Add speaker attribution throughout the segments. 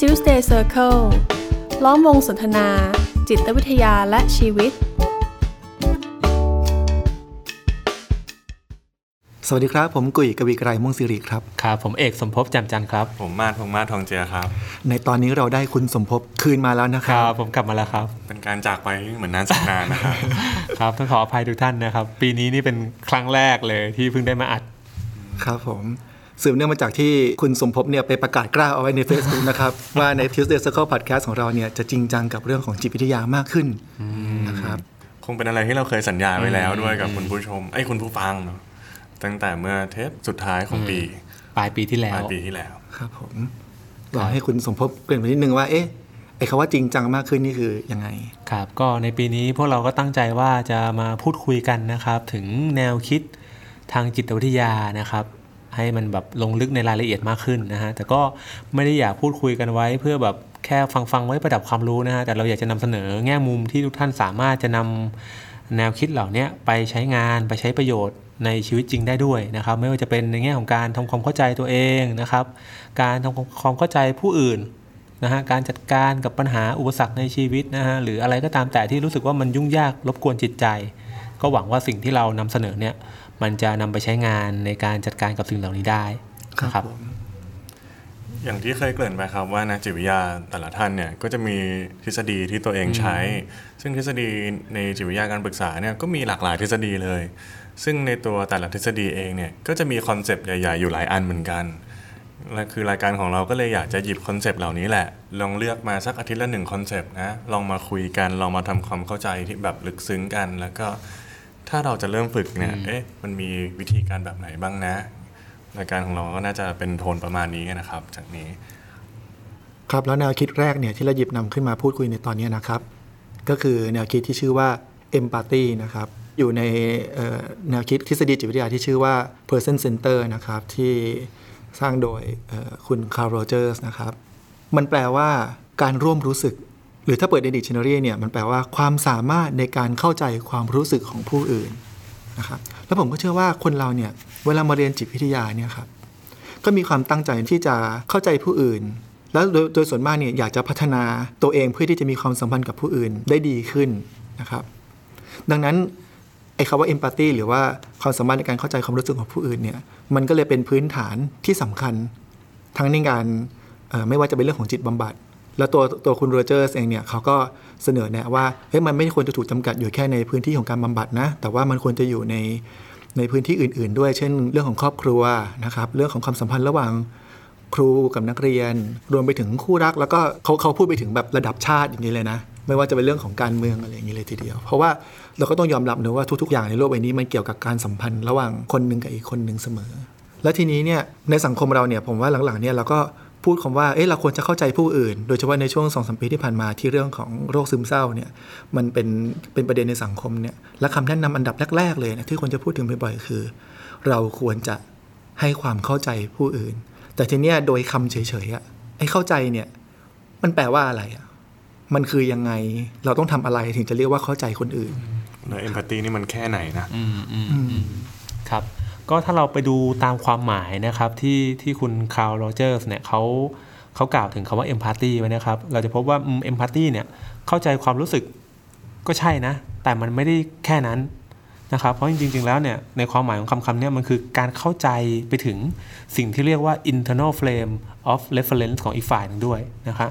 Speaker 1: Tuesday Circle ล้อมวงสนทนา จิตวิทยาและชีวิต
Speaker 2: สวัสดีครับ ผมกุยกวีไกรม่วงสิริครับ
Speaker 3: ครับผมเอกสมภพแจ่มจันทร์ครับ
Speaker 4: ผมมาดพงษ์มาศทองเจือครับ
Speaker 2: ในตอนนี้เราได้คุณสมภพคืนมาแล้วนะค
Speaker 3: ค
Speaker 2: รั
Speaker 3: รับบผมกลับมาแล้วครับ
Speaker 4: เป็นการจากไปที่เหมือนนานสักนานนะครับ
Speaker 3: ครับต้องขออภัยทุกท่านนะครับ ปีนี้นี่เป็นครั้งแรกเลยที่เพิ่งได้มาอัด
Speaker 2: ครับผม สืบเนื่องมาจากที่คุณสมภพเนี่ยไปประกาศกล้าเอาไว้ใน Facebook นะครับ ว่าใน Tuesday Circle Podcast ของเราเนี่ยจะจริงจังกับเรื่องของจิตวิทยามากขึ้นนะครับ
Speaker 4: คงเป็นอะไรที่เราเคยสัญญาไว้แล้วด้วยกับคุณผู้ชมไอ้ยคุณผู้ฟังเนาะตั้งแต่เมื่อเทปสุดท้ายของปี
Speaker 3: ปลายปีที่แล้
Speaker 4: ปลายวปีที่แล้ว
Speaker 2: ครับผมอยากให้คุณสมภพเกริ่นไปนิดนึงว่าเอ๊ะไอ้คำว่าจริงจังมากขึ้นนี่คือยังไง
Speaker 3: ครับ ก็ในปีนี้พวกเราก็ตั้งใจว่าจะมาพูดคุยกันนะครับ ถึงแนวคิดทางจิตวิทยานะครับ ให้มันแบบลงลึกในรายละเอียดมากขึ้นนะฮะแต่ก็ไม่ได้อยากพูดคุยกันไว้เพื่อแบบแค่ฟังฟังๆไว้ประดับความรู้นะฮะแต่เราอยากจะนำเสนอแง่มุมที่ทุกท่านสามารถจะนำแนวคิดเหล่านี้ไปใช้งานไปใช้ประโยชน์ในชีวิตจริงได้ด้วยนะครับ ไม่ว่าจะเป็นในแง่ของการทำความเข้าใจตัวเองนะครับ การทำความเข้าใจผู้อื่นนะฮะการจัดการกับปัญหาอุปสรรคในชีวิตนะฮะหรืออะไรก็ตามแต่ที่รู้สึกว่ามันยุ่งยากรบกวนจิตใจ ก็หวังว่าสิ่งที่เรานำเสนอเนี่ย มันจะนำไปใช้งานในการจัดการกับสิ่งเหล่านี้ได้นะครับ
Speaker 2: ผม
Speaker 4: อย่างที่เคยเกริ่นไปครับว่านักจิตวิทยาแต่ละท่านเนี่ยก็จะมีทฤษฎีที่ตัวเองใช้ ซึ่งทฤษฎีในจิตวิทยาการปรึกษาเนี่ยก็มีหลากหลายทฤษฎีเลย ซึ่งในตัวแต่ละทฤษฎีเองเนี่ยก็จะมีคอนเซปต์ใหญ่ ๆ อยู่หลายอันเหมือนกันและคือรายการของเราก็เลยอยากจะหยิบคอนเซปต์เหล่านี้แหละ ลองเลือกมาสักอาทิตย์ละหนึ่งคอนเซปต์นะลองมาคุยกันลองมาทำความเข้าใจที่แบบลึกซึ้งกัน แล้วก็ ถ้าเราจะเริ่มฝึกเนี่ย เอ๊ะ มันมีวิธีการแบบไหนบ้างนะรายการของเราก็น่าจะเป็นโทนประมาณนี้นะครับ จากนี้
Speaker 2: ครับแล้วแนวคิดแรกเนี่ยที่เราหยิบนำขึ้นมาพูดคุยในตอนนี้นะครับ ก็คือแนวคิดที่ชื่อว่า empathy นะครับอยู่ในเอ่อแนวคิดทฤษฎีจิตวิทยาที่ชื่อว่า person center นะครับ ที่สร้างโดยเอ่อคุณคาร์ล โรเจอร์สนะครับ มันแปลว่าการร่วมรู้สึก หรือถ้าเปิดใน dictionary เนี่ยมันแปลว่าความสามารถในการเข้าใจความรู้สึกของผู้อื่นนะครับแล้วผมก็เชื่อว่าคนเราเนี่ยเวลามาเรียนจิตวิทยาเนี่ยครับก็มีความตั้งใจที่จะเข้าใจผู้อื่น แล้วโดยส่วนมากเนี่ยอยากจะพัฒนาตัวเองเพื่อที่จะมีความสัมพันธ์กับผู้อื่นได้ดีขึ้นนะครับดังนั้นไอ้คำว่า empathy หรือว่าความสามารถในการเข้าใจความรู้สึกของผู้อื่นเนี่ยมันก็เลยเป็นพื้นฐานที่สำคัญ ทั้งในการไม่ว่าจะเป็นเรื่องของจิตบำบัด แล้วตัวตัวคุณโรเจอร์สเองเนี่ยเขาก็เสนอแนะว่าเฮ้ยมันไม่ควรจะถูกจำกัดอยู่แค่ในพื้นที่ของการบำบัดนะ แต่ว่ามันควรจะอยู่ในในพื้นที่อื่น ๆ ด้วย เช่น เรื่องของครอบครัวนะครับ เรื่องของความสัมพันธ์ระหว่างครูกับนักเรียน รวมไปถึงคู่รัก แล้วก็เขาเขาพูดไปถึงแบบระดับชาติอย่างนี้เลยนะ ไม่ว่าจะเป็นเรื่องของการเมืองอะไรอย่างนี้เลยทีเดียว เพราะว่าเราก็ต้องยอมรับนะว่าทุก ๆ อย่างในโลกใบนี้มันเกี่ยวกับการสัมพันธ์ระหว่างคนหนึ่งกับอีกคนหนึ่งเสมอ แล้วทีนี้เนี่ยในสังคมเราเนี่ยผมว่าหลังๆเนี่ยเราก็ พูดคำว่าเอ๊ะเราควรจะเข้าใจผู้อื่น โดยเฉพาะในช่วงสองสมปีที่ผ่านมาที่เรื่องของโรคซึมเศร้าเนี่ยมันเป็นเป็นประเด็นในสังคมเนี่ยและคำแนะนำอันดับแรก ๆ เลยนะที่ควรจะพูดถึงบ่อยๆคือ เราควรจะให้ความเข้าใจผู้อื่น แต่ทีเนี้ยโดยคำเฉยๆอะไอ้เข้าใจเนี่ยมันแปลว่าอะไรอะมันคือยังไงเราต้องทำอะไรถึงจะเรียกว่าเข้าใจคนอื่น
Speaker 4: แล้ว empathy นี่มันแค่ไหนนะ
Speaker 3: อืมอืมอืมครับ ก็ถ้าเราไปดูตามความหมายนะครับที่ที่คุณคาร์ลโรเจอร์สเนี่ยเขาเขากล่าวถึงคำว่า empathy ไว้นะครับ เราจะพบว่าอืม empathy เนี่ยเข้าใจความรู้สึกก็ใช่นะ แต่มันไม่ได้แค่นั้นนะครับ เพราะจริง ๆ แล้วเนี่ยในความหมายของคำคำนี้มันคือการเข้าใจไปถึงสิ่งที่เรียกว่า internal frame of reference ของอีกฝ่ายหนึ่งด้วยนะครับ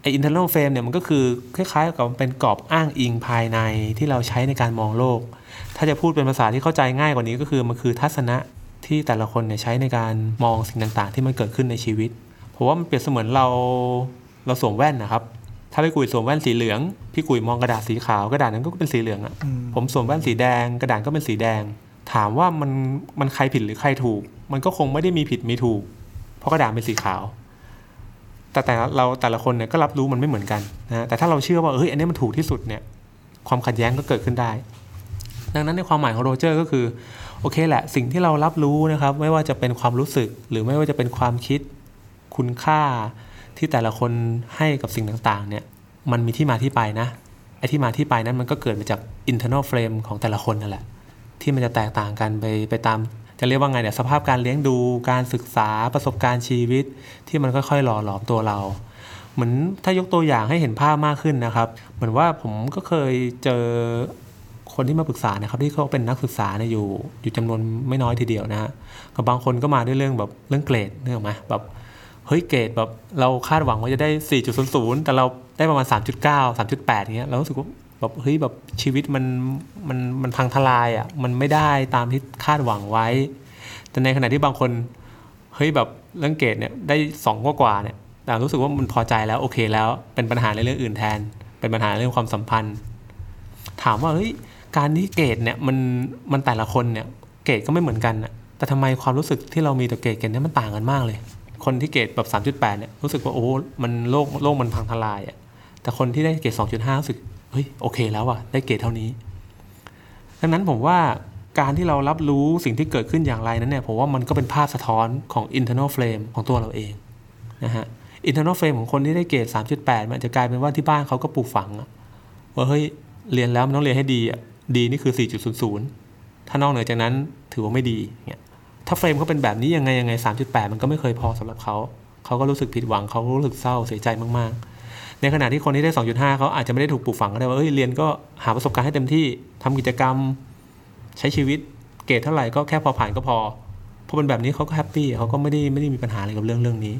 Speaker 3: ไอ้ internal frame เนี่ยมันก็คือคล้ายๆกับเป็นกรอบอ้างอิงภายในที่เราใช้ในการมองโลก ถ้าจะพูดเป็นภาษาที่เข้าใจง่ายกว่านี้ก็คือมันคือทัศนะที่แต่ละคนเนี่ยใช้ในการมองสิ่งต่างๆ ที่มันเกิดขึ้นในชีวิตผมว่ามันเปรียบเสมือนเราเราสวมแว่นนะครับ ถ้าพี่กุยสวมแว่นสีเหลือง พี่กุยมองกระดาษสีขาวกระดาษนั้นก็เป็นสีเหลืองอะ่ะผมสวมแว่นสีแดง กระดาษก็เป็นสีแดง ถามว่ามันมันใครผิดหรือใครถูก มันก็คงไม่ได้มีผิดมีถูก เพราะกระดาษเป็นสีขาว แต่แต่เราแต่ละคนเนี่ยก็รับรู้มันไม่เหมือนกันนะแต่ถ้าเราเชื่อว่าเฮ้ยอันนี้มันถูกที่สุดเนี่ยความขัดแย้งก็เกิดขึ้นได้ ดังนั้นในความหมายของโรเจอร์ก็คือโอเคแหละสิ่งที่เรารับรู้นะครับ ไม่ว่าจะเป็นความรู้สึก หรือไม่ว่าจะเป็นความคิดคุณค่าที่แต่ละคนให้กับสิ่งต่างๆ เนี่ยมันมีที่มาที่ไปนะไอ้ที่มาที่ไปนั้นมันก็เกิดมาจาก internal frame ของแต่ละคนนั่นแหละ ที่มันจะแตกต่างกันไปไปตามจะเรียกว่าไงเนี่ยสภาพการเลี้ยงดูการศึกษาประสบการณ์ชีวิต ที่มันค่อยๆหล่อหลอมตัวเรา เหมือนถ้ายกตัวอย่างให้เห็นภาพมากขึ้นนะครับ เหมือนว่าผมก็เคยเจอ คนที่มาปรึกษานะครับที่เขาเป็นนักศึกษาเนี่ยอยู่อยู่จำนวนไม่น้อยทีเดียวนะฮะกับบางคนก็มาด้วยเรื่องแบบเรื่องเกรดเรื่องไหมแบบเฮ้ยเกรดแบบเราคาดหวังว่าจะได้ 4.00 แต่เราได้ประมาณ 3.9 3.8อย่างเงี้ยเรารู้สึกว่าแบบเฮ้ยแบบชีวิตมันมันมันพังทลายอะมันไม่ได้ตามที่คาดหวังไว้ แต่ในขณะที่บางคนเฮ้ยแบบเรื่องเกรดเนี่ยได้สองกว่าเนี่ยแต่รู้สึกว่ามันพอใจแล้วโอเคแล้วเป็นปัญหาในเรื่องอื่นแทน เป็นปัญหาเรื่องความสัมพันธ์ ถามว่าเฮ้ย การที่เกรดเนี่ยมันมันแต่ละคนเนี่ยเกรดก็ไม่เหมือนกันอะแต่ทำไมความรู้สึกที่เรามีต่อเกรดกันเนี่ยมันต่างกันมากเลย คนที่เกรดแบบ 3.8เนี่ยรู้สึกว่าโอ้มันโลกโลกมันพังทลายอะแต่คนที่ได้เกรด 2.5รู้สึกเฮ้ยโอเคแล้วอะได้เกรดเท่านี้ ดังนั้นผมว่าการที่เรารับรู้สิ่งที่เกิดขึ้นอย่างไรนั้นเนี่ยผมว่ามันก็เป็นภาพสะท้อนของ internal frame ของตัวเราเองนะฮะ internal frame ของคนที่ได้เกรด 3.8 มันจะกลายเป็นว่าที่บ้านเขาก็ปลูกฝังว่าเฮ้ยเรียนแล้วมันต้องเรียนให้ดีอะ ดีนี่คือ 4.00 ถ้านอกเหนือจากนั้นถือว่าไม่ดีเงี้ยถ้าเฟรมเขาเป็นแบบนี้ยังไงยังไง 3.8 มันก็ไม่เคยพอสำหรับเขาเขาก็รู้สึกผิดหวังเขารู้สึกเศร้าเสียใจมากๆ ในขณะที่คนที่ได้ 2.5 เขาอาจจะไม่ได้ถูกปลูกฝังก็ได้ว่าเอ้ยเรียนก็หาประสบการณ์ให้เต็มที่ทำกิจกรรม ใช้ชีวิตเกรดเท่าไหร่ก็แค่พอผ่านก็พอพอเป็นแบบนี้เขาก็แฮปปี้เขาก็ไม่ได้ไม่ได้มีปัญหาอะไรกับเรื่องเรื่องนี้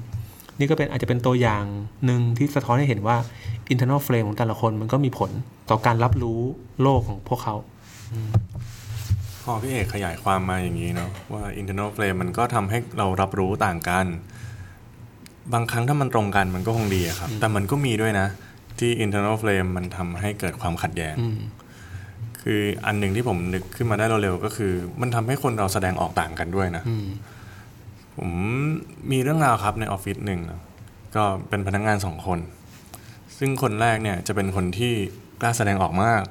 Speaker 3: นี่ก็เป็นอาจจะเป็นตัวอย่างหนึ่งที่สะท้อนให้เห็นว่า internal frame ของแต่ละคนมันก็มีผลต่อการรับรู้โลกของพวกเขา
Speaker 4: พอพี่เอกขยายความมาอย่างนี้เนาะว่า internal frame มันก็ทำให้เรารับรู้ต่างกัน บางครั้งถ้ามันตรงกันมันก็คงดีอะครับ แต่มันก็มีด้วยนะ ที่ internal frame มันทำให้เกิดความขัดแย้ง
Speaker 3: อืม
Speaker 4: คืออันหนึ่งที่ผมนึกขึ้นมาได้เร็วๆก็คือ มันทำให้คนเราแสดงออกต่างกันด้วยนะ
Speaker 3: อืม
Speaker 4: ผมมีเรื่องราวครับในออฟฟิศหนึ่งก็เป็นพนักงานสองคน ซึ่งคนแรกเนี่ยจะเป็นคนที่กล้าแสดงออกมาก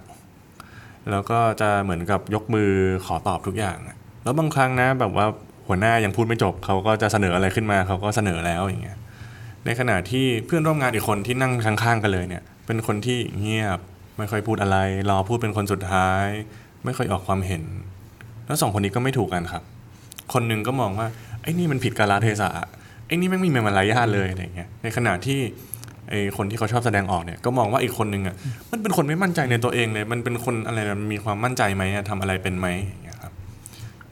Speaker 4: แล้วก็จะเหมือนกับยกมือขอตอบทุกอย่าง แล้วบางครั้งนะแบบว่าหัวหน้ายังพูดไม่จบ เขาก็จะเสนออะไรขึ้นมาเขาก็เสนอแล้วอย่างเงี้ยในขณะที่เพื่อนร่วมงานอีกคนที่นั่งข้างๆกันเลยเนี่ย เป็นคนที่เงียบไม่ค่อยพูดอะไร รอพูดเป็นคนสุดท้าย ไม่ค่อยออกความเห็น แล้วสองคนนี้ก็ไม่ถูกกันครับ คนหนึ่งก็มองว่า ไอ้นี่มันผิดกาลเทศะไอ้นี่ไม่มีมารยาทเลยอะไรเงี้ยในขณะที่ไอ้คนที่เขาชอบแสดงออกเนี่ยก็มองว่าอีกคนนึงอะมันเป็นคนไม่มั่นใจในตัวเองเลยมันเป็นคนอะไรนมีความมั่นใจไหมอะทำอะไรเป็นไหมอย่างเงี้ยครับ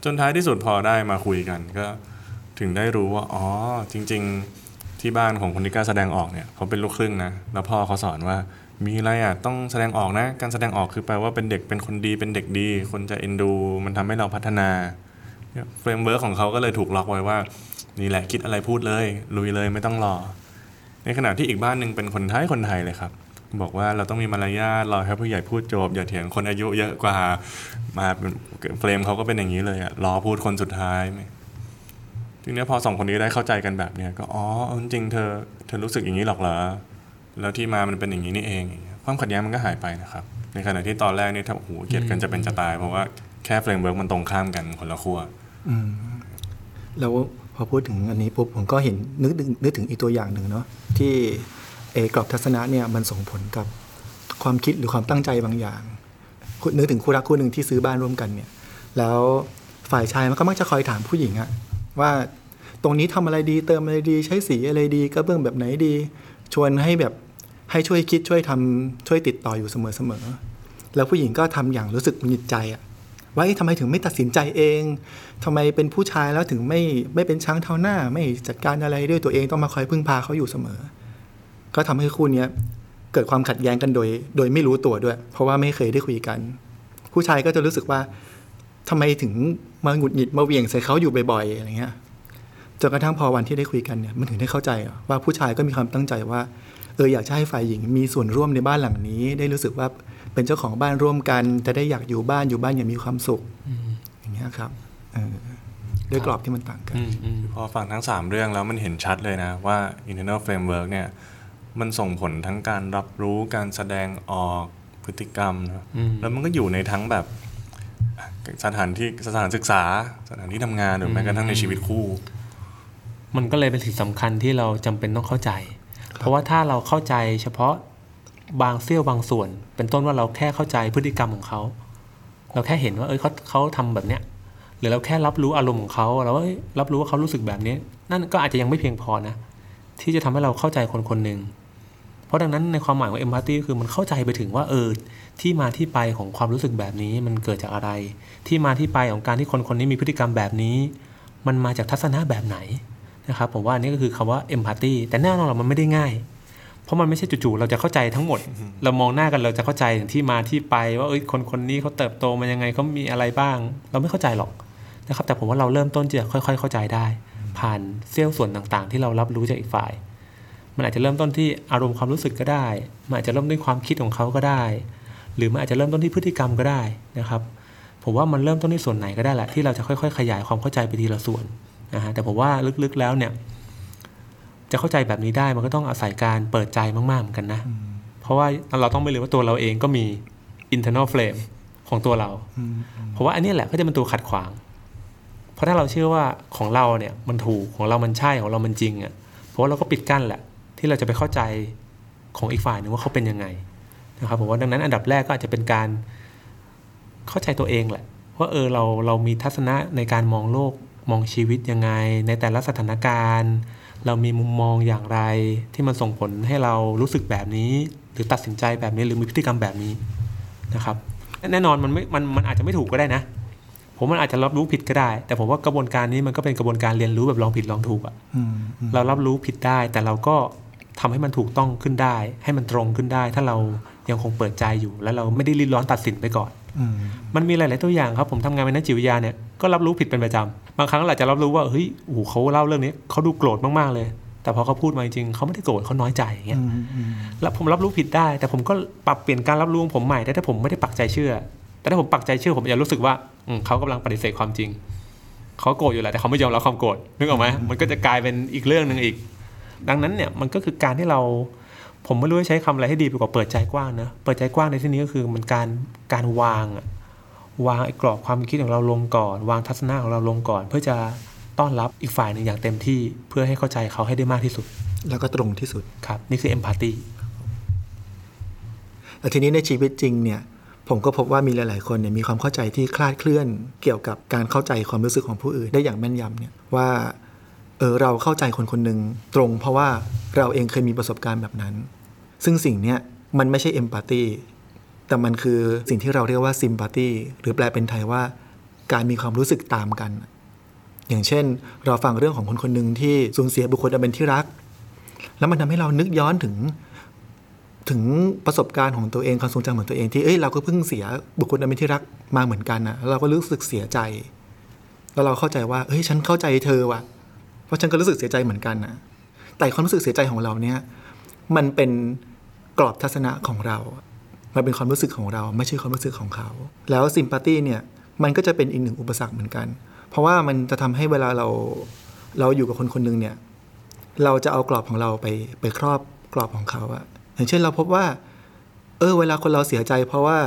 Speaker 4: จนท้ายที่สุดพอได้มาคุยกันก็ถึงได้รู้ว่าอ๋อจริง ๆที่บ้านของคนที่กล้าแสดงออกเนี่ยเขาเป็นลูกครึ่งนะแล้วพ่อเขาสอนว่ามีอะไรอะต้องแสดงออกนะ การแสดงออกคือแปลว่าเป็นเด็กเป็นคนดีเป็นเด็กดี คนจะเอ็นดู มันทำให้เราพัฒนา framework ของเขาก็เลยถูกล็อกไว้ว่า นี่แหละคิดอะไรพูดเลย ลุยเลยไม่ต้องรอ ในขณะที่อีกบ้านหนึ่งเป็นคนไทยคนไทยเลยครับ บอกว่าเราต้องมีมารยาทรอให้ผู้ใหญ่พูดจบ อย่าเถียงคนอายุเยอะกว่ามาเฟรมเขาก็เป็นอย่างนี้เลยอะรอพูดคนสุดท้ายทีนี้พอสองคนนี้ได้เข้าใจกันแบบเนี้ยก็อ๋อจริงเธอเธอรู้สึกอย่างนี้หรอกเหรอแล้วที่มามันเป็นอย่างนี้นี่เอง ความขัดแย้งมันก็หายไปนะครับ ในขณะที่ตอนแรกนี่ถ้าโอ้โหเกลียดกันจะเป็นจะตาย เพราะว่าแค่ framework มันตรงข้ามกันคนละขั้ว
Speaker 2: แล้วพอพูดถึงอันนี้ปุ๊บผมก็เห็นนึกถึงนึกถึงอีกตัวอย่างหนึ่งเนาะที่เอ่อกรอบทัศนะเนี่ยมันส่งผลกับความคิดหรือความตั้งใจบางอย่างนึกถึงคู่รักคู่หนึ่งที่ซื้อบ้านร่วมกันเนี่ย แล้วฝ่ายชายมันก็มักจะคอยถามผู้หญิงอะว่าตรงนี้ทำอะไรดีเติมอะไรดี ใช้สีอะไรดีกระเบื้องแบบไหนดี ชวนให้แบบให้ช่วยคิดช่วยทำช่วยติดต่ออยู่เสมอๆแล้วผู้หญิงก็ทำอย่างรู้สึกหงุดหงิดใจอะ ว่าทำไมถึงไม่ตัดสินใจเองทำไมเป็นผู้ชายแล้วถึงไม่ไม่เป็นช้างเท้าหน้า ไม่จัดการอะไรด้วยตัวเองต้องมาคอยพึ่งพาเขาอยู่เสมอ ก็ทำให้คู่นี้เกิดความขัดแย้งกันโดย โดยไม่รู้ตัวด้วย เพราะว่าไม่เคยได้คุยกัน ผู้ชายก็จะรู้สึกว่าทำไมถึงมาหงุดหงิดมาเวี่ยงใส่เขาอยู่บ่อยๆอะไรเงี้ยจนกระทั่งพอวันที่ได้คุยกันเนี่ยมันถึงได้เข้าใจว่าผู้ชายก็มีความตั้งใจว่าเอออยากจะให้ฝ่ายหญิงมีส่วนร่วมในบ้านหลังนี้ ได้รู้สึกว่า เป็นเจ้าของบ้านร่วมกัน จะได้อยากอยู่บ้านอยู่บ้านอย่างมีความสุขอย่างเงี้ยครับเออด้วยกรอบที่มันต่างกัน
Speaker 3: อืมอืม
Speaker 4: พอฟังทั้ง 3 เรื่องแล้วมันเห็นชัดเลยนะ ว่า internal framework เนี่ยมันส่งผลทั้งการรับรู้การแสดงออกพฤติกรรมนะ
Speaker 3: อืม
Speaker 4: แล้วมันก็อยู่ในทั้งแบบสถานที่สถานศึกษา สถานที่ทำงานหรือแม้กระทั่งในชีวิตคู่
Speaker 3: มันก็เลยเป็นสิ่งสำคัญที่เราจำเป็นต้องเข้าใจ เพราะว่าถ้าเราเข้าใจเฉพาะ บางเสี้ยวบางส่วน เป็นต้นว่าเราแค่เข้าใจพฤติกรรมของเขา เราแค่เห็นว่า เอ้ยเขาเขาทำแบบเนี้ยหรือเราแค่รับรู้อารมณ์ของเขาแล้วว่าเรับรู้ว่าเขารู้สึกแบบนี้ นั่นก็อาจจะยังไม่เพียงพอนะ ที่จะทำให้เราเข้าใจคนคนหนึ่งเพราะดังนั้นในความหมายของเอมพัตตีคือมันเข้าใจไปถึงว่าเออที่มาที่ไปของความรู้สึกแบบนี้มันเกิดจากอะไร ที่มาที่ไปของการที่คนคนนี้มีพฤติกรรมแบบนี้ มันมาจากทัศนะแบบไหนนะครับผมว่าอันนี้ก็คือคำว่าเอมพัตตีแต่แน่นอนมันไม่ได้ง่าย เพราะมันไม่ใช่จู่ๆเราจะเข้าใจทั้งหมด เรามองหน้ากันเราจะเข้าใจถึงที่มาที่ไป ว่าเอ้ยคนคนนี้เขาเติบโตมายังไงเขามีอะไรบ้าง เราไม่เข้าใจหรอกนะครับ แต่ผมว่าเราเริ่มต้นจะค่อย ๆ เข้าใจได้ ผ่านเซี่ยวส่วนต่างๆ ที่เรารับรู้จากอีกฝ่าย มันอาจจะเริ่มต้นที่อารมณ์ความรู้สึกก็ได้มันอาจจะเริ่มด้วยความคิดของเขาก็ได้ หรือมันอาจจะเริ่มต้นที่พฤติกรรมก็ได้นะครับผมว่ามันเริ่มต้นที่ส่วนไหนก็ได้แหละที่เราจะค่อย ๆ ขยายความเข้าใจไปทีละส่วนนะฮะแต่ผมว่าลึกๆแล้วเนี่ย จะเข้าใจแบบนี้ได้มันก็ต้องอาศัยการเปิดใจมากๆเหมือนกันนะ เพราะว่าเราต้องไม่ลืมว่าตัวเราเองก็มี internal flame ของตัวเรา เพราะว่าอันนี้แหละก็จะเป็นตัวขัดขวาง เพราะถ้าเราเชื่อว่าของเราเนี่ยมันถูกของเรามันใช่ของเรามันจริงอะ่ะเพราะว่าเราก็ปิดกั้นแหละ ที่เราจะไปเข้าใจของอีกฝ่ายหนึ่งว่าเขาเป็นยังไงนะครับผมว่าดังนั้นอันดับแรกก็อาจจะเป็นการเข้าใจตัวเองแหละว่าเออเราเรามีทัศนะในการมองโลกมองชีวิตยังไง ในแต่ละสถานการณ์ เรามีมุมมองอย่างไร ที่มันส่งผลให้เรารู้สึกแบบนี้ หรือตัดสินใจแบบนี้หรือมีพฤติกรรมแบบนี้นะครับ แน่นอนมันไม่มันมันอาจจะไม่ถูกก็ได้นะ ผมมันอาจจะรับรู้ผิดก็ได้ แต่ผมว่ากระบวนการนี้มันก็เป็นกระบวนการเรียนรู้แบบลองผิดลองถูกอะ
Speaker 2: อืมอืม
Speaker 3: เรารับรู้ผิดได้ แต่เราก็ทำให้มันถูกต้องขึ้นได้ ให้มันตรงขึ้นได้ ถ้าเรายังคงเปิดใจอยู่ แล้วเราไม่ได้รีบร้อนตัดสินไปก่อน
Speaker 2: อื ม
Speaker 3: มันมีหลาย ๆ ตัวอย่างครับผมทำงานเป็นนักจิตวิทยาเนี่ยก็รับรู้ผิดเป็นประจำบางครั้งเราอาจจะรับรู้ว่าเฮ้ยโอ้โหเขาเล่าเรื่องนี้เขาดูโกรธมาก ๆ เลย แต่พอเขาพูดมาจริงๆเขาไม่ได้โกรธเขาน้อยใจอย่างเงี้ย
Speaker 2: อืมอืม
Speaker 3: แล้วผมรับรู้ผิดได้ แต่ผมก็ปรับเปลี่ยนการรับรู้ของผมใหม่ได้ถ้าผมไม่ได้ปักใจเชื่อ แต่ถ้าผมปักใจเชื่อผมจะรู้สึกว่าอืมเขากำลังปฏิเสธความจริงเขาโกรธอยู่แหละแต่เขาไม่ยอมรับความโกรธนึกออกไหมมันก็จะกลายเป็นอีกเรื่องหนึ่งอีก ดังนั้นเนี่ยมันก็คือการที่เรา ผมไม่รู้จะใช้คำอะไรให้ดีไปกว่าเปิดใจกว้างนะ เปิดใจกว้างในที่นี้ก็คือมันการการวางอะวางไอ้กรอบความคิดของเราลงก่อน วางทัศนะของเราลงก่อน เพื่อจะต้อนรับอีกฝ่ายหนึ่งอย่างเต็มที่ เพื่อให้เข้าใจเขาให้ได้มากที่สุด
Speaker 2: แล้วก็ตรงที่สุด
Speaker 3: ครับ นี่คือเอมพัตตี
Speaker 2: แต่ทีนี้ในชีวิตจริงเนี่ยผมก็พบว่ามีหลาย ๆ คนเนี่ยมีความเข้าใจที่คลาดเคลื่อน เกี่ยวกับการเข้าใจความรู้สึกของผู้อื่นได้อย่างแม่นยำเนี่ยว่า เออเราเข้าใจคนคนหนึ่งตรง เพราะว่าเราเองเคยมีประสบการณ์แบบนั้น ซึ่งสิ่งเนี้ยมันไม่ใช่เอมพัตตีแต่มันคือสิ่งที่เราเรียกว่าซิมพัตตีหรือแปลเป็นไทยว่า การมีความรู้สึกตามกัน อย่างเช่น เราฟังเรื่องของคนคนหนึ่งที่สูญเสียบุคคลอันเป็นที่รัก แล้วมันทำให้เรานึกย้อนถึงถึงประสบการณ์ของตัวเองความทรงจำของตัวเองที่เอ้ยเราก็เพิ่งเสียบุคคลอันเป็นที่รักมาเหมือนกันนะเราก็รู้สึกเสียใจ แล้วเราเข้าใจว่าเฮ้ยฉันเข้าใจเธอว่ะ ราะฉันก็รู้สึกเสียใจเหมือนกันนะแต่ความรู้สึกเสียใจของเราเนี่ยมันเป็นกรอบทัศนะของเรา มันเป็นความรู้สึกของเรา ไม่ใช่ความรู้สึกของเขา แล้วซิมพัตตีเนี่ยมันก็จะเป็นอีกหนึ่งอุปสรรคเหมือนกัน เพราะว่ามันจะทำให้เวลาเราเราอยู่กับคนคนหนึ่งเนี่ยเราจะเอากรอบของเราไปไปครอบกรอบของเขาอะอย่างเช่นเราพบว่า เออเวลาคนเราเสียใจ เพราะว่า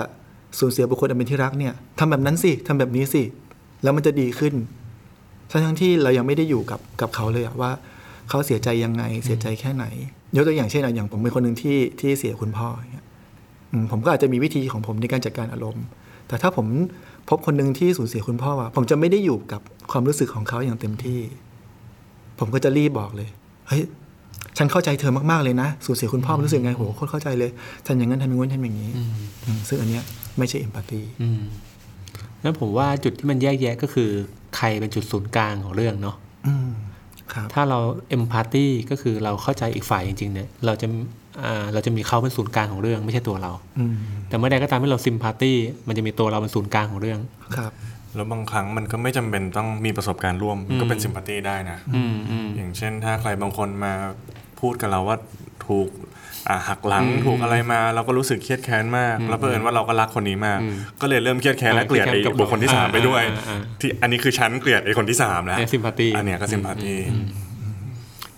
Speaker 2: สูญเสียบุคคลอันเป็นที่รักเนี่ยทำแบบนั้นสิทำแบบนี้สิ แล้วมันจะดีขึ้น ทั้งๆที่เรายังไม่ได้อยู่กับกับเขาเลยอะว่าเขาเสียใจยังไงเสียใจแค่ไหนยกตัวอย่างเช่นอะอย่างผมเป็นคนหนึ่งที่ที่เสียคุณพ่ออย่างเงี้ยอืมผมก็อาจจะมีวิธีของผมในการจัดการอารมณ์ แต่ถ้าผมพบคนหนึ่งที่สูญเสียคุณพ่ออะผมจะไม่ได้อยู่กับความรู้สึกของเขาอย่างเต็มที่ ผมก็จะรีบบอกเลยเฮ้ยฉันเข้าใจเธอมากๆเลยนะสูญเสียคุณพ่อมันรู้สึกไงโหโคตรเข้าใจเลยทำอย่างนั้นทำอย่างนู้นทำอย่างนี้อืมซึ่งอันเนี้ยไม่ใช่เอมพัตตี
Speaker 3: อืมแล้วผมว่าจุดที่มันแยกแยะก็คือ ใครเป็นจุดศูนย์กลางของเรื่องเนาะ
Speaker 2: อืมครับ
Speaker 3: ถ้าเราเอมพัตตีก็คือเราเข้าใจอีกฝ่ายจริงๆเนี่ยเราจะอ่าเราจะมีเขาเป็นศูนย์กลางของเรื่องไม่ใช่ตัวเรา
Speaker 2: อืม
Speaker 3: แต่เมื่อใดก็ตามที่เราซิมพัตตีมันจะมีตัวเราเป็นศูนย์กลางของเรื่อง
Speaker 2: ครับ
Speaker 4: แล้วบางครั้งมันก็ไม่จำเป็นต้องมีประสบการณ์ร่วมมันก็เป็นซิมพัตตีได้นะ
Speaker 3: อืมอืม
Speaker 4: อย่างเช่นถ้าใครบางคนมาพูดกับเราว่าถูกอ่า หักหลัง
Speaker 3: อืม
Speaker 4: ถูกอะไรมา เราก็รู้สึกเครียดแค้นมาก แล้วเผอิญว่าเราก็รักคนนี้มาก
Speaker 3: อืม
Speaker 4: ก็เลยเริ่มเครียดแค้นและเกลียดไอ้
Speaker 3: เครียดกับ
Speaker 4: บุคคลที่สาม
Speaker 3: อ่า
Speaker 4: ไปด้วย
Speaker 3: อ่าอ่า
Speaker 4: ที่อันนี้คือฉันเกลียดไอ้คนที่สามแล้ว
Speaker 3: เนี่ยซิมพัตตี
Speaker 4: อันเนี้ยก็ซิมพัตตี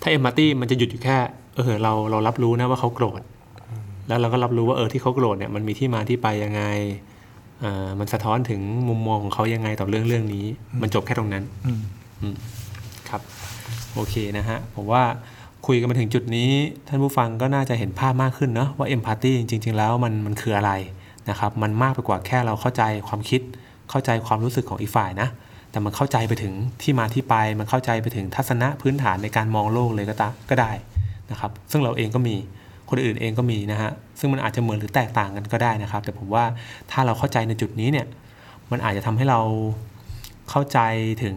Speaker 3: ถ้าเอมพัตตีมันจะหยุดอยู่แค่เออเราเรารับรู้นะว่าเขาโกรธแล้วเราก็รับรู้ว่าเออที่เขาโกรธเนี่ยมันมีที่มาที่ไปยังไงเอ่อมันสะท้อนถึงมุมมองของเขายังไงต่อเรื่องเรื่องนี้ มันจบแค่ตรงนั้น
Speaker 2: อืม
Speaker 3: อืมครับ โอเคนะฮะผมว่า คุยกันมาถึงจุดนี้ ท่านผู้ฟังก็น่าจะเห็นภาพมากขึ้นเนาะว่าเอมพัตตีจริง ๆ แล้วมันมันคืออะไรนะครับมันมากไปกว่าแค่เราเข้าใจความคิด เข้าใจความรู้สึกของอีกฝ่ายนะแต่แต่มันเข้าใจไปถึงที่มาที่ไป มันเข้าใจไปถึงทัศนะพื้นฐานในการมองโลกเลยก็ตาก็ได้นะครับ ซึ่งเราเองก็มีคนอื่นเองก็มีนะฮะซึ่งมันอาจจะเหมือนหรือแตกต่างกันก็ได้นะครับ แต่ผมว่าถ้าเราเข้าใจในจุดนี้เนี่ยมันอาจจะทำให้เราเข้าใจถึง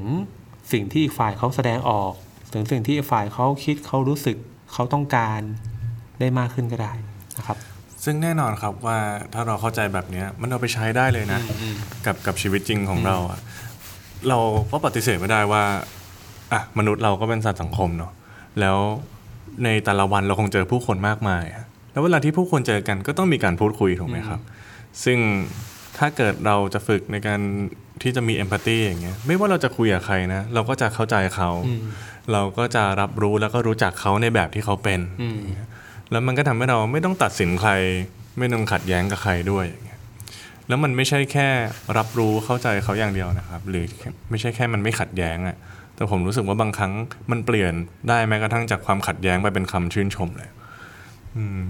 Speaker 3: สิ่งที่อีกฝ่ายเขาแสดงออก ถึงสิ่งที่อีกฝ่ายเขาคิดเขารู้สึกเขาต้องการได้มากขึ้นก็ได้นะครับ
Speaker 4: ซึ่งแน่นอนครับว่าถ้าเราเข้าใจแบบเนี้ยมันเอาไปใช้ได้เลยนะ กับกับชีวิตจริงของเราอะเราก็ปฏิเสธไม่ได้ว่าอะมนุษย์เราก็เป็นสัตว์สังคมเนาะแล้วในแต่ละวันเราคงเจอผู้คนมากมายอะแล้วเวลาที่ผู้คนเจอกันก็ต้องมีการพูดคุยถูกไหมครับ ซึ่ง ถ้าเกิดเราจะฝึกในการที่จะมีเอมพัตตีอย่างเงี้ยไม่ว่าเราจะคุยกับใครนะ เราก็จะเข้าใจเขา เราก็จะรับรู้แล้วก็รู้จักเขาในแบบที่เขาเป็น
Speaker 3: อืม
Speaker 4: แล้วมันก็ทำให้เราไม่ต้องตัดสินใคร ไม่ต้องขัดแย้งกับใครด้วยอย่างเงี้ยแล้วมันไม่ใช่แค่รับรู้เข้าใจเขาอย่างเดียวนะครับ หรือไม่ใช่แค่มันไม่ขัดแย้งอะแต่ผมรู้สึกว่าบางครั้งมันเปลี่ยนได้แม้กระทั่งจากความขัดแย้งไปเป็นคำชื่นชมเลยอืม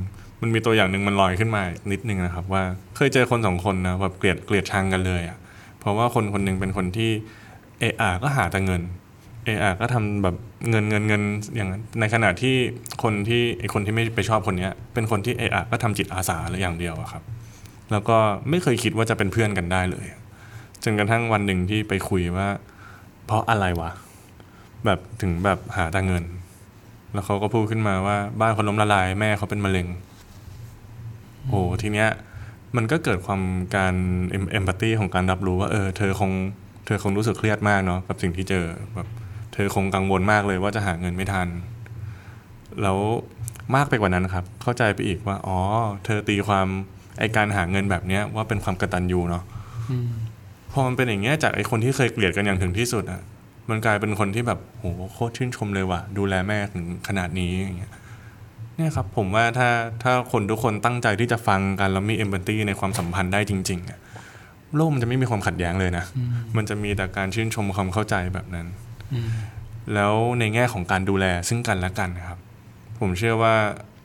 Speaker 4: มันมีตัวอย่างหนึ่งมันลอยขึ้นมานิดนึงนะครับ ว่าเคยเจอคนสองคนนะแบบเกลียดเกลียดชังกันเลยอะเพราะว่าคนคนหนึ่งเป็นคนที่เออาก็หาแต่เงินเออาก็ทำแบบเงินเงินเงินอย่างนั้นในขณะที่คนที่ไอคนที่ไม่ไปชอบคนเนี้ย เป็นคนที่เออาก็ทำจิตอาสาหรืออย่างเดียวอะครับ แล้วก็ไม่เคยคิดว่าจะเป็นเพื่อนกันได้เลยจนกระทั่งวันหนึ่งที่ไปคุยว่า เพราะอะไรวะแบบถึงแบบหาแต่เงิน แล้วเขาก็พูดขึ้นมาว่าบ้านเขาล้มละลายแม่เขาเป็นมะเร็ง โอ้ทีเนี้ยมันก็เกิดความการเอมพัตตีของการรับรู้ว่าเออเธอคงเธอคงรู้สึกเครียดมากเนาะกับสิ่งที่เจอแบบเธอคงกังวลมากเลยว่าจะหาเงินไม่ทัน แล้วมากไปกว่านั้นครับ เข้าใจไปอีกว่า อ๋อ เธอตีความไอการหาเงินแบบเนี้ยว่าเป็นความกตัญญูเนาะพอมันเป็นอย่างเงี้ยจากไอคนที่เคยเกลียดกันอย่างถึงที่สุดอะมันกลายเป็นคนที่แบบโหโคตรชื่นชมเลยว่ะดูแลแม่ถึงขนาดนี้อย่างเงี้ย เนี่ยครับผมว่าถ้าถ้าคนทุกคนตั้งใจที่จะฟังกัน แล้วมีเอมพัตตีในความสัมพันธ์ได้จริงๆอะโลกมันจะไม่มีความขัดแย้งเลยนะ มันจะมีแต่การชื่นชมความเข้าใจแบบนั้น แล้วในแง่ของการดูแลซึ่งกันและกันนะครับ ผมเชื่อว่า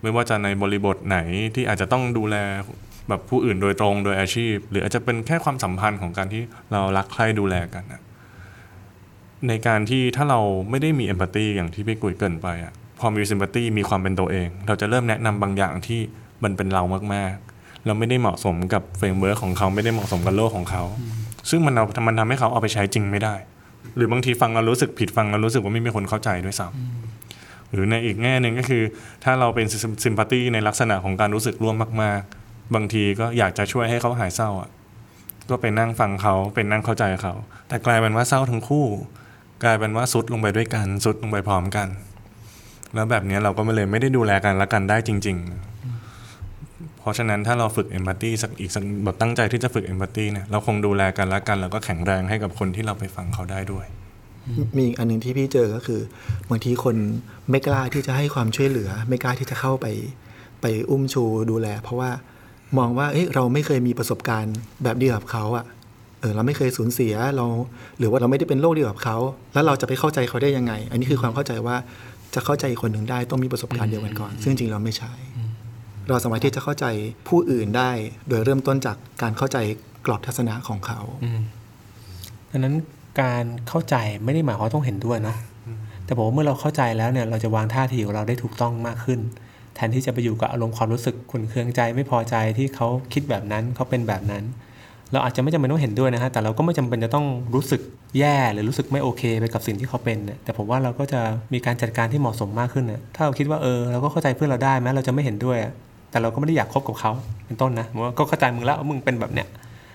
Speaker 4: ไม่ว่าจะในบริบทไหนที่อาจจะต้องดูแลแบบผู้อื่นโดยตรงโดยอาชีพ หรืออาจจะเป็นแค่ความสัมพันธ์ของการที่เรารักใคร่ดูแลกันนะในการที่ถ้าเราไม่ได้มีเอมพัตตีอย่างที่พี่กุยเกรินไปอะ พอมีซิมพัตตีมีความเป็นตัวเอง เราจะเริ่มแนะนำบางอย่างที่มันเป็นเรามากๆ เราไม่ได้เหมาะสมกับ framework ของเขาไม่ได้เหมาะสมกับโลกของเขา ซึ่งมันเอามันทำให้เขาเอาไปใช้จริงไม่ได้ หรือบางทีฟังเรารู้สึกผิดฟังเรารู้สึกว่าไม่มีคนเข้าใจด้วยซ้ำหรือในอีกแง่หนึ่งก็คือ ถ้าเราเป็น sympathy ในลักษณะของการรู้สึกร่วมมาก ๆ บางทีก็อยากจะช่วยให้เขาหายเศร้าอะก็ไปนั่งฟังเขาเป็นนั่งเข้าใจเขา แต่กลายเป็นว่าเศร้าทั้งคู่ กลายเป็นว่าทรุดลงไปด้วยกันทรุดลงไปพร้อมกัน แล้วแบบนี้เราก็ไม่เลยไม่ได้ดูแลกันและกันได้จริง ๆ เพราะฉะนั้นถ้าเราฝึกเอมพัตตีสักอีกสักแบบตั้งใจที่จะฝึกเอมพัตตีเนี่ยเราคงดูแลกันและกันแล้วก็แข็งแรงให้กับคนที่เราไปฟังเขาได้ด้วย
Speaker 2: มีอีกอันหนึ่งที่พี่เจอก็คือบางทีคนไม่กล้าที่จะให้ความช่วยเหลือ ไม่กล้าที่จะเข้าไปไปอุ้มชูดูแล เพราะว่ามองว่าเอ้ยเราไม่เคยมีประสบการณ์แบบเดียวกับเขาอะเออเราไม่เคยสูญเสียเรา หรือว่าเราไม่ได้เป็นโรคเดียวกับเขา แล้วเราจะไปเข้าใจเขาได้ยังไง อันนี้คือความเข้าใจว่า จะเข้าใจอีกคนหนึ่งได้ต้องมีประสบการณ์เดียวกันก่อน ซึ่งจริงเราไม่ใช่ เราสามารถที่จะเข้าใจผู้อื่นได้ โดยเริ่มต้นจากการเข้าใจกรอบทัศนะของเขา
Speaker 3: ดังนั้นการเข้าใจไม่ได้หมายความว่าต้องเห็นด้วยเนาะแต่ผมว่าเมื่อเราเข้าใจแล้วเนี่ยเราจะวางท่าทีของเราได้ถูกต้องมากขึ้น แทนที่จะไปอยู่กับอารมณ์ความรู้สึกขุ่นเคืองใจไม่พอใจที่เขาคิดแบบนั้นเขาเป็นแบบนั้น เราอาจจะไม่จำเป็นต้องเห็นด้วยนะฮะแต่เราก็ไม่จำเป็นจะต้องรู้สึกแย่หรือรู้สึกไม่โอเคไปกับสิ่งที่เขาเป็นเนี่ยแต่ผมว่าเราก็จะมีการจัดการที่เหมาะสมมากขึ้นนี่ยถ้าเราคิดว่าเออเราก็เข้าใจเพื่อนเราได้แม้เราจะไม่เห็นด้วย แต่เราก็ไม่ได้อยากคบกับเขาเป็นต้นนะผมว่าก็เข้าใจมึงแล้วว่ามึงเป็นแบบเนี้ย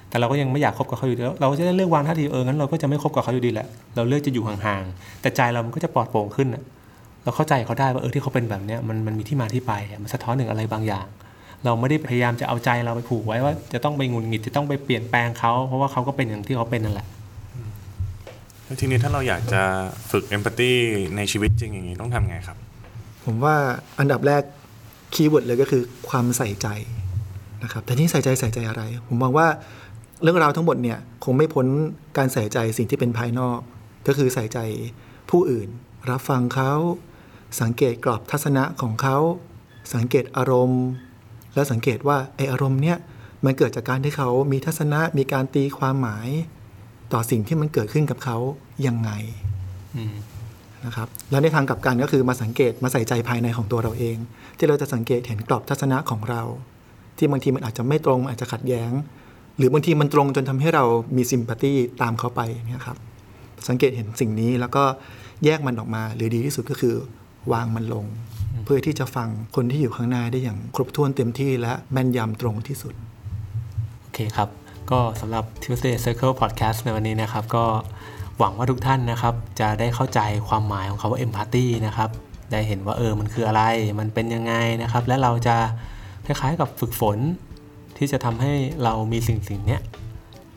Speaker 3: แต่เราก็ยังไม่อยากคบกับเขาอยู่ดีแล้วเราก็จะได้เลือกวางท่าทีเอองั้นเราก็จะไม่คบกับเขาอยู่ดีแหละเราเลือกจะอยู่ห่างๆแต่ใจเรามันก็จะปลอดโปร่งขึ้นนะเราเข้าใจเขาได้ว่าเออที่เขาเป็นแบบเนี้ยมันมันมีที่มาที่ไปมันสะท้อนถึงอะไรบางอย่าง เราไม่ได้พยายามจะเอาใจเราไปผูกไว้ว่า จะต้องไปงุนงิดจะต้องไปเปลี่ยนแปลงเขาเพราะว่าเขาก็เป็นอย่างที่เขาเป็นนั่นแหละ
Speaker 4: แล้วทีนี้ถ้าเราอยากจะฝึกเอมพัตตีในชีวิตจริงอย่างนี้ต้องทำไงครับ
Speaker 2: ผมว่าอันดับแรกคีย์เวิร์ดเลยก็คือความใส่ใจนะครับแต่นี่ใส่ใจใส่ใจอะไร ผมมองว่าเรื่องราวทั้งหมดเนี่ยคงไม่พ้นการใส่ใจสิ่งที่เป็นภายนอก ก็คือใส่ใจผู้อื่น รับฟังเขา สังเกตกรอบทัศนะของเขา สังเกตอารมณ์ แล้วสังเกตว่าไออารมณ์เนี่ยมันเกิดจากการที่เขามีทัศนะมีการตีความหมาย ต่อสิ่งที่มันเกิดขึ้นกับเขายังไง
Speaker 3: อืม
Speaker 2: นะครับแล้วในทางกลับกันก็คือมาสังเกตมาใส่ใจภายในของตัวเราเอง ที่เราจะสังเกตเห็นกรอบทัศนะของเรา ที่บางทีมันอาจจะไม่ตรงอาจจะขัดแย้ง หรือบางทีมันตรงจนทำให้เรามีซิมพัตตีตามเขาไปเนี่ยครับสังเกตเห็นสิ่งนี้แล้วก็แยกมันออกมา หรือดีที่สุดก็คือวางมันลงเพื่อที่จะฟังคนที่อยู่ข้างหน้าได้อย่างครบถ้วนเต็มที่และแม่นยำตรงที่สุด
Speaker 3: โอเคครับ ก็สำหรับ Tuesday Circle Podcast ในวันนี้นะครับ ก็หวังว่าทุกท่านนะครับ จะได้เข้าใจความหมายของคาว่า empathy นะครับ ได้เห็นว่าเออมันคืออะไร มันเป็นยังไงนะครับ และเราจะคล้ายๆกับฝึกฝน ที่จะทำให้เรามีสิ่งสิ่งนี้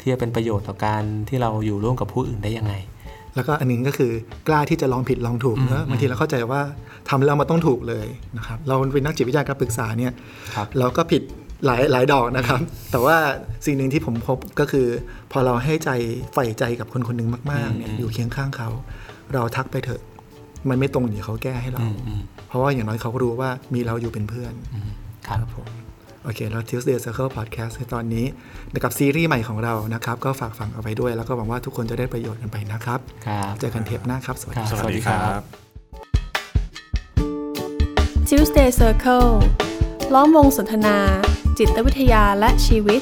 Speaker 3: ที่จะเป็นประโยชน์ต่อการที่เราอยู่ร่วมกับผู้อื่นได้ยังไง
Speaker 2: แล้วก็อันหนึงก็คือกล้าที่จะลองผิดลองถูกเนอะบางทีเราเข้าใจว่าทำแล้วมันต้องถูกเลยนะครับเราเป็นนักจิตวิทยาการปรึกษาเนี่ย
Speaker 3: ครับ
Speaker 2: เราก็ผิดหลายหลายดอกนะครับ แต่ว่าสิ่งหนึ่งที่ผมพบก็คือ พอเราให้ใจใฝ่ใจกับคนคนหนึ่งมากๆเนี่ยอยู่เคียงข้างเขา เราทักไปเถอะ มันไม่ตรงเดี๋ยวเขาแก้ให้เรา
Speaker 3: อืมอืม
Speaker 2: เพราะว่าอย่างน้อยเขาก็รู้ว่ามีเราอยู่เป็นเพื่อน
Speaker 3: อืมครับ
Speaker 2: ครับผม โอเคแล้ว Tuesday Circle Podcast ในตอนนี้กับซีรีส์ใหม่ของเรานะครับ ก็ฝากฟังเอาไว้ด้วย แล้วก็หวังว่าทุกคนจะได้ประโยชน์กันไปนะครับ
Speaker 3: ครับ
Speaker 2: เจอกันเทปหน้าครับ สวัสดี
Speaker 3: ครับ
Speaker 4: สวัสดีครับ
Speaker 1: Tuesday Circle ล้อมวงสนทนา จิตวิทยาและชีวิต